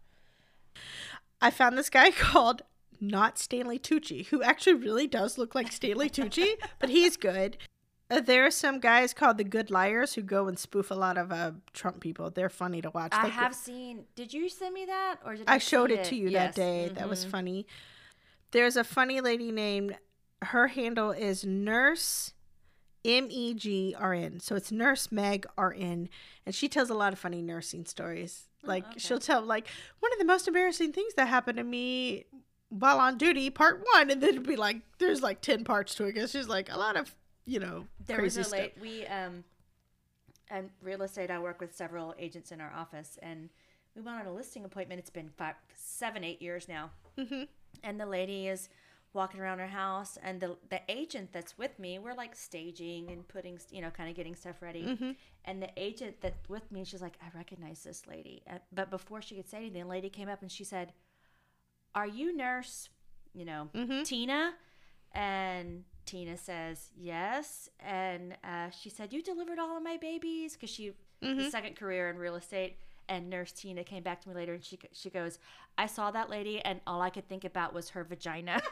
I found this guy <laughs> called not Stanley Tucci, who actually really does look like Stanley Tucci, <laughs> but he's good. Uh, there are some guys called the Good Liars who go and spoof a lot of uh, Trump people. They're funny to watch. I Like, have seen. Did you send me that, or did I, I showed it to you Yes. that day. That was Mhm. funny. There's a funny lady named. Her handle is Nurse M E G R N. So it's Nurse Meg R N, and she tells a lot of funny nursing stories. Like Oh, okay. she'll tell like one of the most embarrassing things that happened to me while on duty, part one, and then be like there's like ten parts to it. Cause she's like a lot of you know There crazy was a late. We um, and real estate. I work with several agents in our office, and we went on a listing appointment. It's been five, seven, eight years now. Mhm. And the lady is walking around her house, and the the agent that's with me, we're like staging and putting, you know, kind of getting stuff ready. Mhm. And the agent that with me, she's like, I recognize this lady. Uh, But before she could say anything, the lady came up and she said, Are you nurse, you know, Mhm. Tina? And Tina says, Yes. And uh, she said, You delivered all of my babies? Because she, the Mhm. second career in real estate. And nurse Tina came back to me later and she, she goes, I saw that lady and all I could think about was her vagina. <laughs>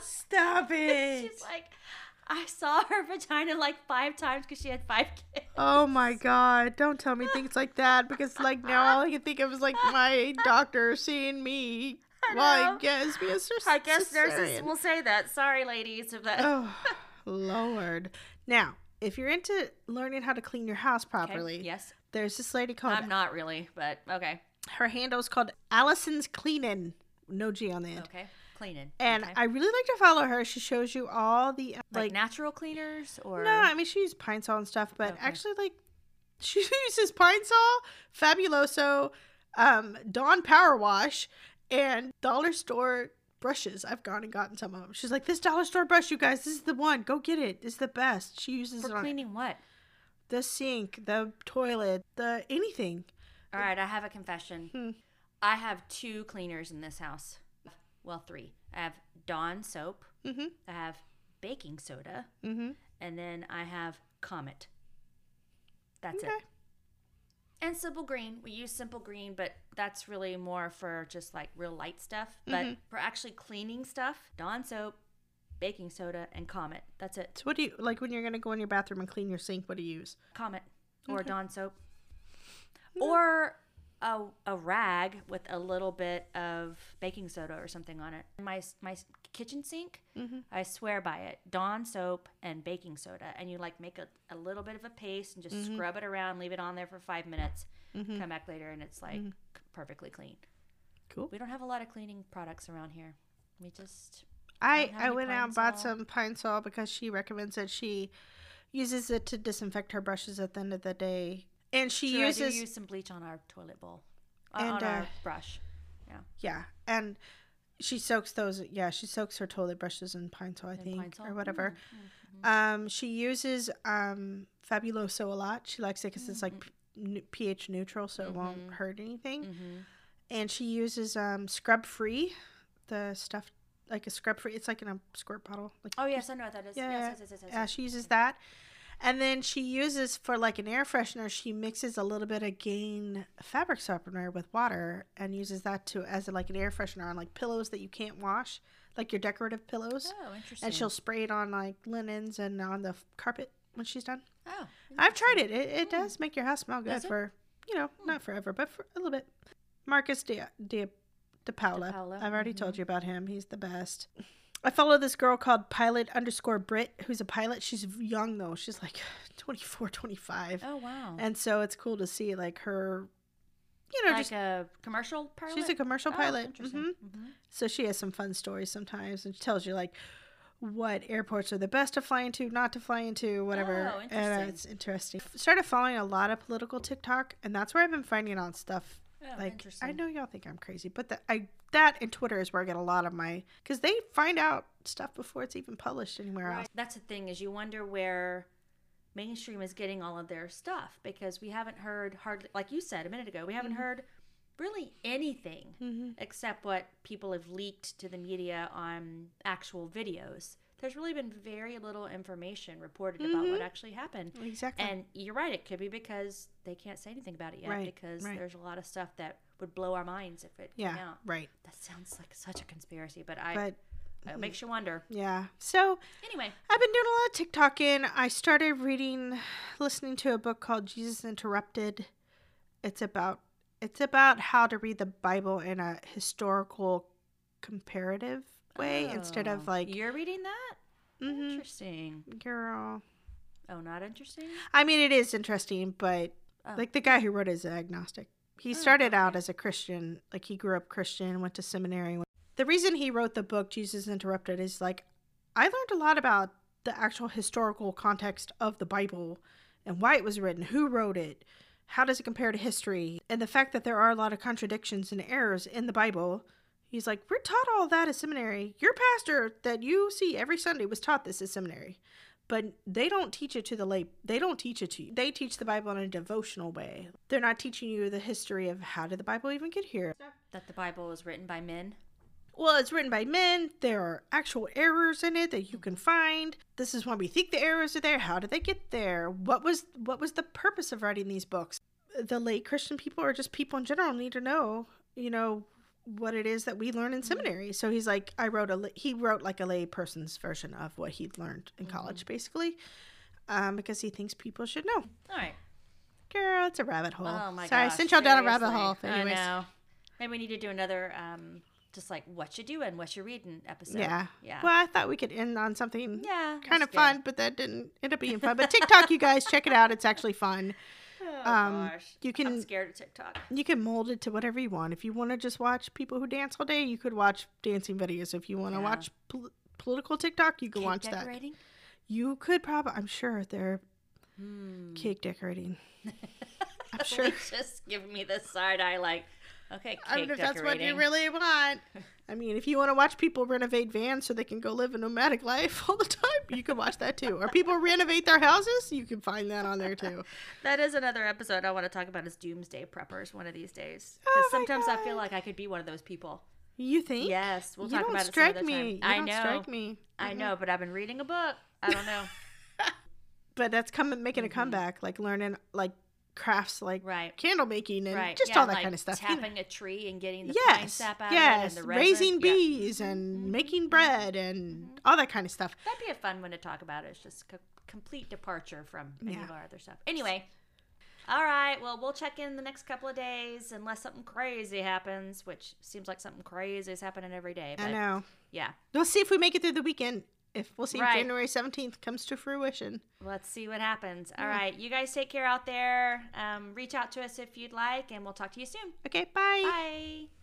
Stop <laughs> it! She's like, I saw her vagina like five times because she had five <laughs> kids. Oh my god, don't tell me things like that because like now all I can think of is like my doctor seeing me I know. I guess me a cer- I guess nurses will say that. Sorry, ladies. If that. Oh lord. Now, if you're into learning how to clean your house Okay, properly, Yes. there's this lady called I'm not really, but okay. her handle is called Allison's Cleanin'. No G on the end. Okay. Cleaning. And okay. I really like to follow her. She shows you all the uh, like, like, natural cleaners or No, I mean she uses Pine-Sol and stuff, but Okay. actually like <laughs> she uses Pine-Sol, Fabuloso, um, Dawn Power Wash, and dollar store brushes. I've gone and gotten some of them. She's like, this dollar store brush, you guys, this is the one. Go get it. It's the best. She uses for it on cleaning what? the sink, the toilet, the anything. All right, I have a confession. Hmm. I have two cleaners in this house. Well, three. I have Dawn soap. Mm-hmm. I have baking soda, Mm-hmm. and then I have Comet. That's Okay. it. And Simple Green. We use Simple Green, but that's really more for just like real light stuff. But Mhm. for actually cleaning stuff, Dawn soap, baking soda, and Comet. That's it. So what do you like when you're gonna go in your bathroom and clean your sink? What do you use? Comet or Okay. Dawn soap. Or a, a rag with a little bit of baking soda or something on it. My my kitchen sink, Mm-hmm. I swear by it. Dawn soap and baking soda, and you like make a, a little bit of a paste and just Mhm. scrub it around, leave it on there for five minutes, Mm-hmm. come back later, and it's like Mhm. perfectly clean. Cool. We don't have a lot of cleaning products around here. We just I I went out and bought some Pine-Sol because she recommends it. She uses it to disinfect her brushes at the end of the day, and she True, I uses do use some bleach on our toilet bowl, uh, And, on our uh, brush. yeah, and she soaks those. Yeah, she soaks her toilet brushes in Pine-Sol, I and think, or whatever. Mm, mm, mhm. Um, she uses um Fabuloso a lot. She likes it because it's like p- n- pH neutral, so it won't Mhm. hurt anything. Mhm. And she uses um scrub free, the stuff like a scrub free. It's like in a squirt bottle. Like Oh yes, I know what that is. Yeah, yes, yes, yes, yes, yes, Yeah, she uses that. And then she uses for like an air freshener, she mixes a little bit of Gain fabric softener with water and uses that to as like an air freshener on like pillows that you can't wash, like your decorative pillows. Oh, interesting. And she'll spray it on like linens and on the carpet when she's done. Oh, I've tried it. It, it Hmm. does make your house smell good for, you know, Hmm. not forever, but for a little bit. Marcus De, De, DiPaola. De Paula, I've already told mhm. you about him. He's the best. I follow this girl called pilot underscore Brit, who's a pilot. She's young though. She's like <laughs> 24, 25. Oh wow. And so it's cool to see like her, you know, like just a commercial pilot. she's a commercial Oh, pilot. Interesting. hmm Mhm. So she has some fun stories sometimes and she tells you like what airports are the best to fly into, not to fly into, whatever. Oh, And interesting. uh, it's interesting. Started following a lot of political TikTok, and that's where I've been finding out stuff. Oh, like. I know y'all think I'm crazy, but that I that and Twitter is where I get a lot of my because they find out stuff before it's even published anywhere else. That's the thing is you wonder where mainstream is getting all of their stuff because we haven't heard hardly like you said a minute ago we haven't heard really anything Mm-hmm. except what people have leaked to the media on actual videos. There's really been very little information reported about what mm-hmm. actually happened. Exactly. And you're right, it could be because they can't say anything about it yet Right, because right. thereh a lot of stuff that would blow our minds if it yeah, came out. right. That sounds like such a conspiracy, but I But it makes you wonder. yeah, so Anyway, I've been doing a lot of TikToking. I started reading, listening to a book called Jesus Interrupted. It's about it's about how to read the Bible in a historical comparative way instead of Oh, like you're reading that. Mhm, Interesting. girl. Oh, not interesting. I mean, it is interesting, but Oh. like the guy who wrote it is agnostic. He Oh, started out as a Christian, like he grew up Christian, went to seminary. The reason he wrote the book Jesus Interrupted is like I learned a lot about the actual historical context of the Bible and why it was written, who wrote it, how does it compare to history, and the fact that there are a lot of contradictions and errors in the Bible. He's like, we're taught all that at seminary. Your pastor that you see every Sunday was taught this at seminary. But they don't teach it to the lay they don't teach it to you. They teach the bible in a devotional way. They're not teaching you the history of how did the bible even get here. That the Bible was written by men. well it's written by men. There are actual errors in it that you can find. This is why we think the errors are there. How did they get there? What was what was the purpose of writing these books? The late christian people or just people in general need to know you know what it is that we learn in seminary so he's like i wrote a he wrote like a lay person's version of what he'd learned in college basically um, because he thinks people should know All right. girl it's a rabbit hole Oh my sorry gosh. i sent y'all down a rabbit hole I know. Maybe we need to do another, um, just like what you doing, what you reading episode. yeah Yeah. well i thought we could end on something yeah. kind of good. fun but that didn't end up being fun but tiktok you guys check it out it's actually fun Oh, Um, gosh. you I'm can- scared of TikTok. you can mold it to whatever you want if you want to just watch people who dance all day you could watch dancing videos if you want to Yeah. watch pol- political tiktok you could Cake watch that decorating? you could probably i'm sure they're Hmm. cake decorating <laughs> i'm sure <laughs> just giving me this side eye, like, okay, cake I don't know if that's what you really want. <laughs> I mean, if you want to watch people renovate vans so they can go live a nomadic life <laughs> all the time, you can watch that too. Or people renovate their houses, you can find that on there too. <laughs> That is another episode I want to talk about is doomsday preppers one of these days. Oh Because my sometimes I feel like I could be one of those people. You think? Yes, we'll you talk don't about it some strike me. You I don't know. strike me. I Mhm. know, but I've been reading a book. I don't know. But that's coming making a Mhm. comeback, like learning like crafts, like right. candle making and Right. just yeah, all that like kind of stuff. you know. Tapping a tree and getting the pine sap out yes, of it and the resin. raising Yeah. bees and Mhm. making bread and all that kind of stuff. That'd be a fun one to talk about. It's just a complete departure from any Yeah. of our other stuff. Anyway, all right. Well, we'll check in the next couple of days unless something crazy happens, which seems like something crazy is happening every day. But I know. yeah, We'll see if we make it through the weekend. If we'll see Right. January seventeenth comes to fruition. let's see what happens. All Yeah. right, you guys take care out there. Um, reach out to us if you'd like, and we'll talk to you soon. Okay, bye. Bye.